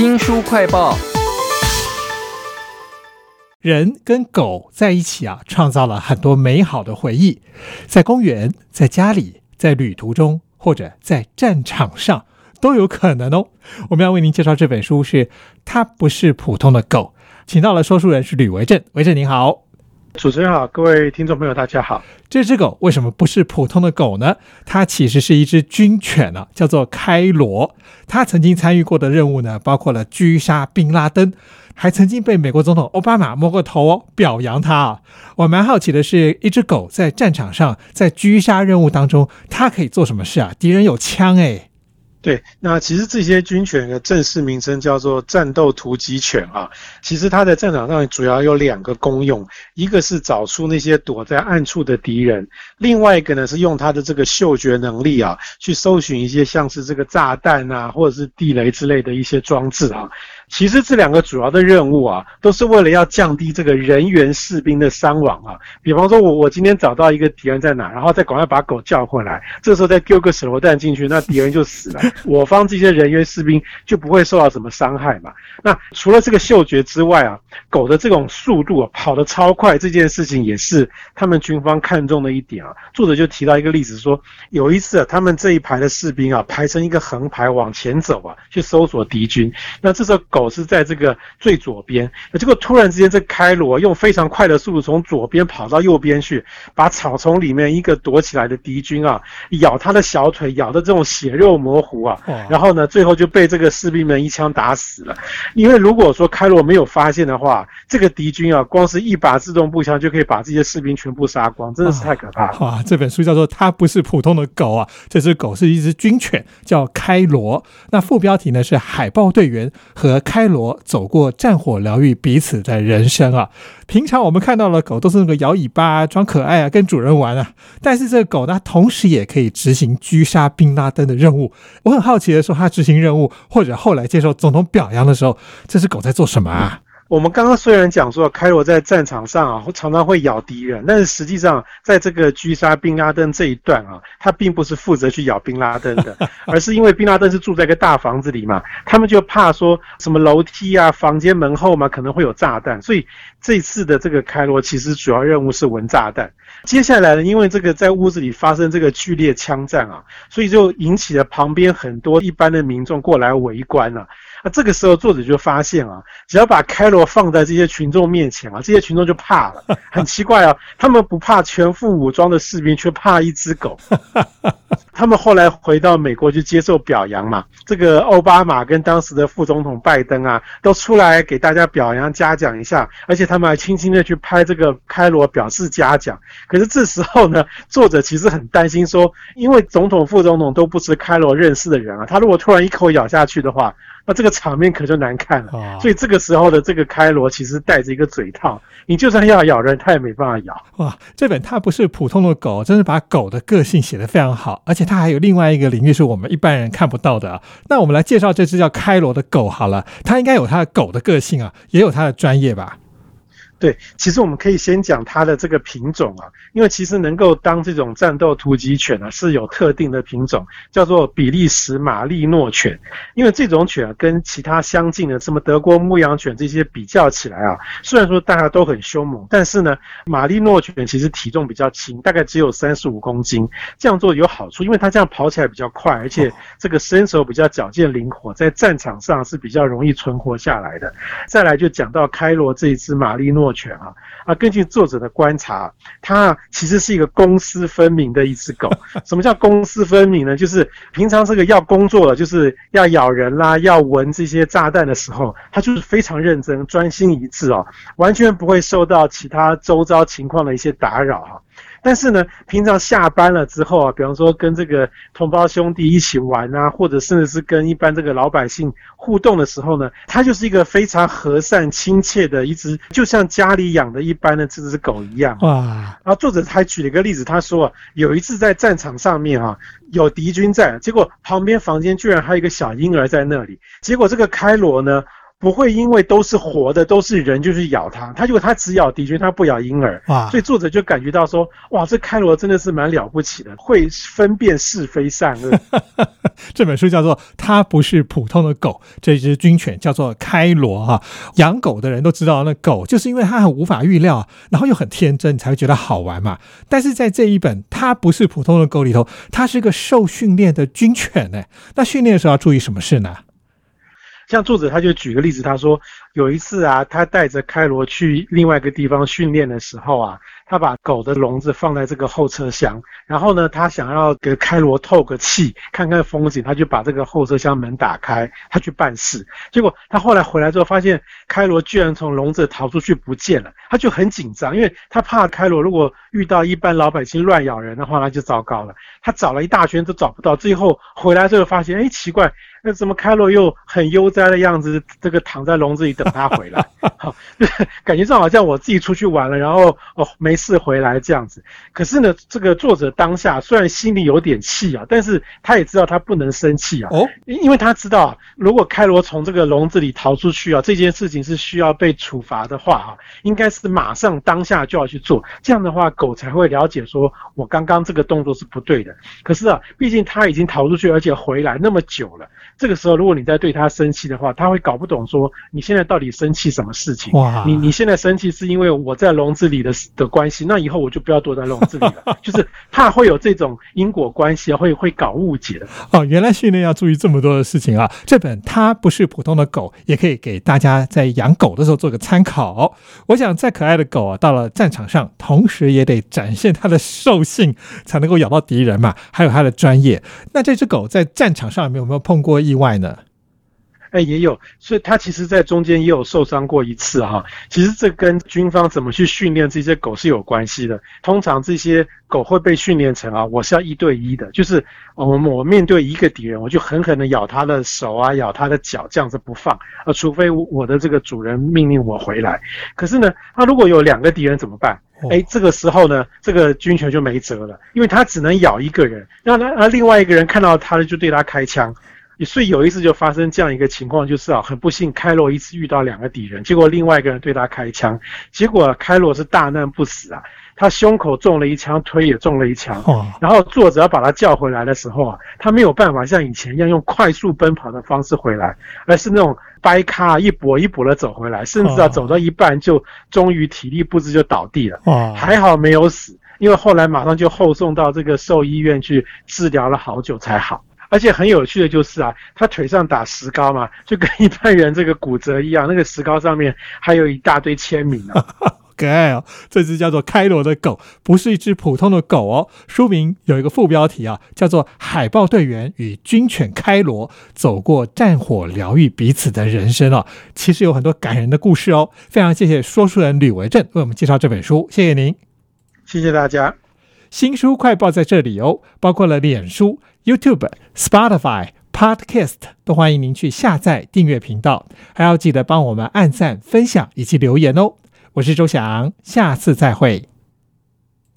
新书快报：人跟狗在一起啊，创造了很多美好的回忆，在公园、在家里、在旅途中，或者在战场上都有可能哦。我们要为您介绍这本书，是它不是普通的狗，请到了说书人是吕维正，维正您好。主持人好，各位听众朋友，大家好。这只狗为什么不是普通的狗呢？它其实是一只军犬呢，叫做开罗。它曾经参与过的任务呢，包括了狙杀宾拉登，还曾经被美国总统奥巴马摸过头哦，表扬它啊。我蛮好奇的是，一只狗在战场上，在狙杀任务当中，它可以做什么事啊？敌人有枪哎。对，那其实这些军犬的正式名称叫做战斗突击犬啊。其实它在战场上主要有两个功用，一个是找出那些躲在暗处的敌人，另外一个呢是用它的这个嗅觉能力啊，去搜寻一些像是这个炸弹啊，或者是地雷之类的一些装置啊。其实这两个主要的任务啊，都是为了要降低这个人员士兵的伤亡啊。比方说，我我今天找到一个敌人在哪，然后再赶快把狗叫回来，这时候再丢个手榴弹进去，那 敌人就死了，我方这些人员士兵就不会受到什么伤害嘛。那除了这个嗅觉之外啊，狗的这种速度啊，跑得超快，这件事情也是他们军方看重的一点啊。作者就提到一个例子，说有一次啊，他们这一排的士兵啊，排成一个横排往前走啊，去搜索敌军，那这时候狗。狗是在这个最左边，结果突然之间，这开罗用非常快的速度从左边跑到右边去，把草丛里面一个躲起来的敌军啊，咬他的小腿，咬的这种血肉模糊啊，然后呢，最后就被这个士兵们一枪打死了。因为如果说开罗没有发现的话，这个敌军啊，光是一把自动步枪就可以把这些士兵全部杀光，真的是太可怕了。哇，这本书叫做《它不是普通的狗啊》，这只狗是一只军犬，叫开罗。那副标题呢是海豹队员和。开罗走过战火，疗愈彼此的人生啊！平常我们看到的狗都是那个摇尾巴、装可爱啊，跟主人玩啊。但是这个狗呢，同时也可以执行狙杀宾拉登的任务。我很好奇的说，它执行任务或者后来接受总统表扬的时候，这只狗在做什么啊？我们刚刚虽然讲说开罗在战场上啊，常常会咬敌人，但是实际上在这个狙杀宾拉登这一段啊，他并不是负责去咬宾拉登的，而是因为宾拉登是住在一个大房子里嘛，他们就怕说什么楼梯啊、房间门后嘛可能会有炸弹，所以这次的这个开罗其实主要任务是闻炸弹。接下来呢，因为这个在屋子里发生这个剧烈枪战啊，所以就引起了旁边很多一般的民众过来围观了。那这个时候，作者就发现啊，只要把开罗放在这些群众面前啊，这些群众就怕了。很奇怪啊，他们不怕全副武装的士兵，却怕一只狗。他们后来回到美国去接受表扬嘛，这个奥巴马跟当时的副总统拜登啊，都出来给大家表扬嘉奖一下，而且他们还轻轻的去拍这个开罗表示嘉奖。可是这时候呢，作者其实很担心说，因为总统、副总统都不是开罗认识的人啊，他如果突然一口咬下去的话。那这个场面可就难看了，所以这个时候的这个开罗其实戴着一个嘴套，你就算要咬人，它也没办法咬。哇，这本它不是普通的狗，真是把狗的个性写得非常好，而且它还有另外一个领域是我们一般人看不到的。那我们来介绍这只叫开罗的狗好了，它应该有它的狗的个性啊，也有它的专业吧。对，其实我们可以先讲它的这个品种啊，因为其实能够当这种战斗突击犬啊，是有特定的品种，叫做比利时马利诺犬。因为这种犬啊，跟其他相近的什么德国牧羊犬这些比较起来啊，虽然说大家都很凶猛，但是呢，马利诺犬其实体重比较轻，大概只有三十五公斤。这样做有好处，因为它这样跑起来比较快，而且这个身手比较矫健灵活，在战场上是比较容易存活下来的。再来就讲到开罗这一只马利犬啊啊！根据作者的观察，它其实是一个公私分明的一只狗。什么叫公私分明呢？就是平常这个要工作了，就是要咬人啦，要闻这些炸弹的时候，它就是非常认真、专心一致哦，完全不会受到其他周遭情况的一些打扰哈。但是呢，平常下班了之后啊，比方说跟这个同胞兄弟一起玩啊，或者甚至是跟一般这个老百姓互动的时候呢，它就是一个非常和善亲切的一只，就像家里养的一般的这只狗一样。哇！然后作者还举了一个例子，他说有一次在战场上面啊，有敌军在，结果旁边房间居然还有一个小婴儿在那里，结果这个开罗呢。不会因为都是活的，都是人就去咬它。它如果它只咬敌军，它不咬婴儿。哇所以作者就感觉到说，哇，这开罗真的是蛮了不起的，会分辨是非善恶。这本书叫做《它不是普通的狗》，这只军犬叫做开罗哈。养狗的人都知道，那狗就是因为它很无法预料，然后又很天真，你才会觉得好玩嘛。但是在这一本《它不是普通的狗》里头，它是个受训练的军犬呢。那训练的时候要注意什么事呢？像作者他就举个例子，他说有一次啊，他带着开罗去另外一个地方训练的时候啊，他把狗的笼子放在这个后车厢，然后呢，他想要给开罗透个气，看看风景，他就把这个后车厢门打开，他去办事。结果他后来回来之后，发现开罗居然从笼子逃出去不见了，他就很紧张，因为他怕开罗如果遇到一般老百姓乱咬人的话，那就糟糕了。他找了一大圈都找不到，最后回来之后发现，哎，奇怪。那怎么开罗又很悠哉的样子？这个躺在笼子里等他回来，好，感觉上好像我自己出去玩了，然后哦没事回来这样子。可是呢，这个作者当下虽然心里有点气啊，但是他也知道他不能生气啊。哦，因因为他知道啊，如果开罗从这个笼子里逃出去啊，这件事情是需要被处罚的话啊，应该是马上当下就要去做。这样的话，狗才会了解说我刚刚这个动作是不对的。可是啊，毕竟他已经逃出去，而且回来那么久了。这个时候，如果你再对他生气的话，他会搞不懂说你现在到底生气什么事情。哇！你你现在生气是因为我在笼子里的的关系，那以后我就不要躲在笼子里了。就是怕会有这种因果关系，会会搞误解。哦，原来训练要注意这么多的事情啊！这本它不是普通的狗，也可以给大家在养狗的时候做个参考。我想，再可爱的狗啊，到了战场上，同时也得展现它的兽性，才能够咬到敌人嘛。还有它的专业。那这只狗在战场上有没有碰过？意外呢？哎，也有，所以他其实，在中间也有受伤过一次哈。其实这跟军方怎么去训练这些狗是有关系的。通常这些狗会被训练成啊，我是要一对一的，就是我我面对一个敌人，我就狠狠的咬他的手啊，咬他的脚，这样子不放啊，除非我的这个主人命令我回来。可是呢，他如果有两个敌人怎么办？哎，这个时候呢，这个军犬就没辙了，因为他只能咬一个人，那那那另外一个人看到他了，就对他开枪。所以有一次就发生这样一个情况，就是啊，很不幸，开罗一次遇到两个敌人，结果另外一个人对他开枪，结果开罗是大难不死啊，他胸口中了一枪，腿也中了一枪。哦。然后作者把他叫回来的时候啊，他没有办法像以前一样用快速奔跑的方式回来，而是那种掰咖一跛一跛的走回来，甚至啊走到一半就终于体力不支就倒地了。哦。还好没有死，因为后来马上就后送到这个兽医院去治疗了好久才好。而且很有趣的就是啊，他腿上打石膏嘛，就跟一般人这个骨折一样，那个石膏上面还有一大堆签名啊，可爱哦。这只叫做开罗的狗，不是一只普通的狗哦。书名有一个副标题啊，叫做《海豹队员与军犬开罗走过战火，疗愈彼此的人生》哦。其实有很多感人的故事哦。非常谢谢说书人吕维正为我们介绍这本书，谢谢您，谢谢大家。新书快报在这里哦，包括了脸书、YouTube、Spotify、Podcast，都欢迎您去下载订阅频道，还要记得帮我们按赞、分享以及留言哦。我是周翔，下次再会。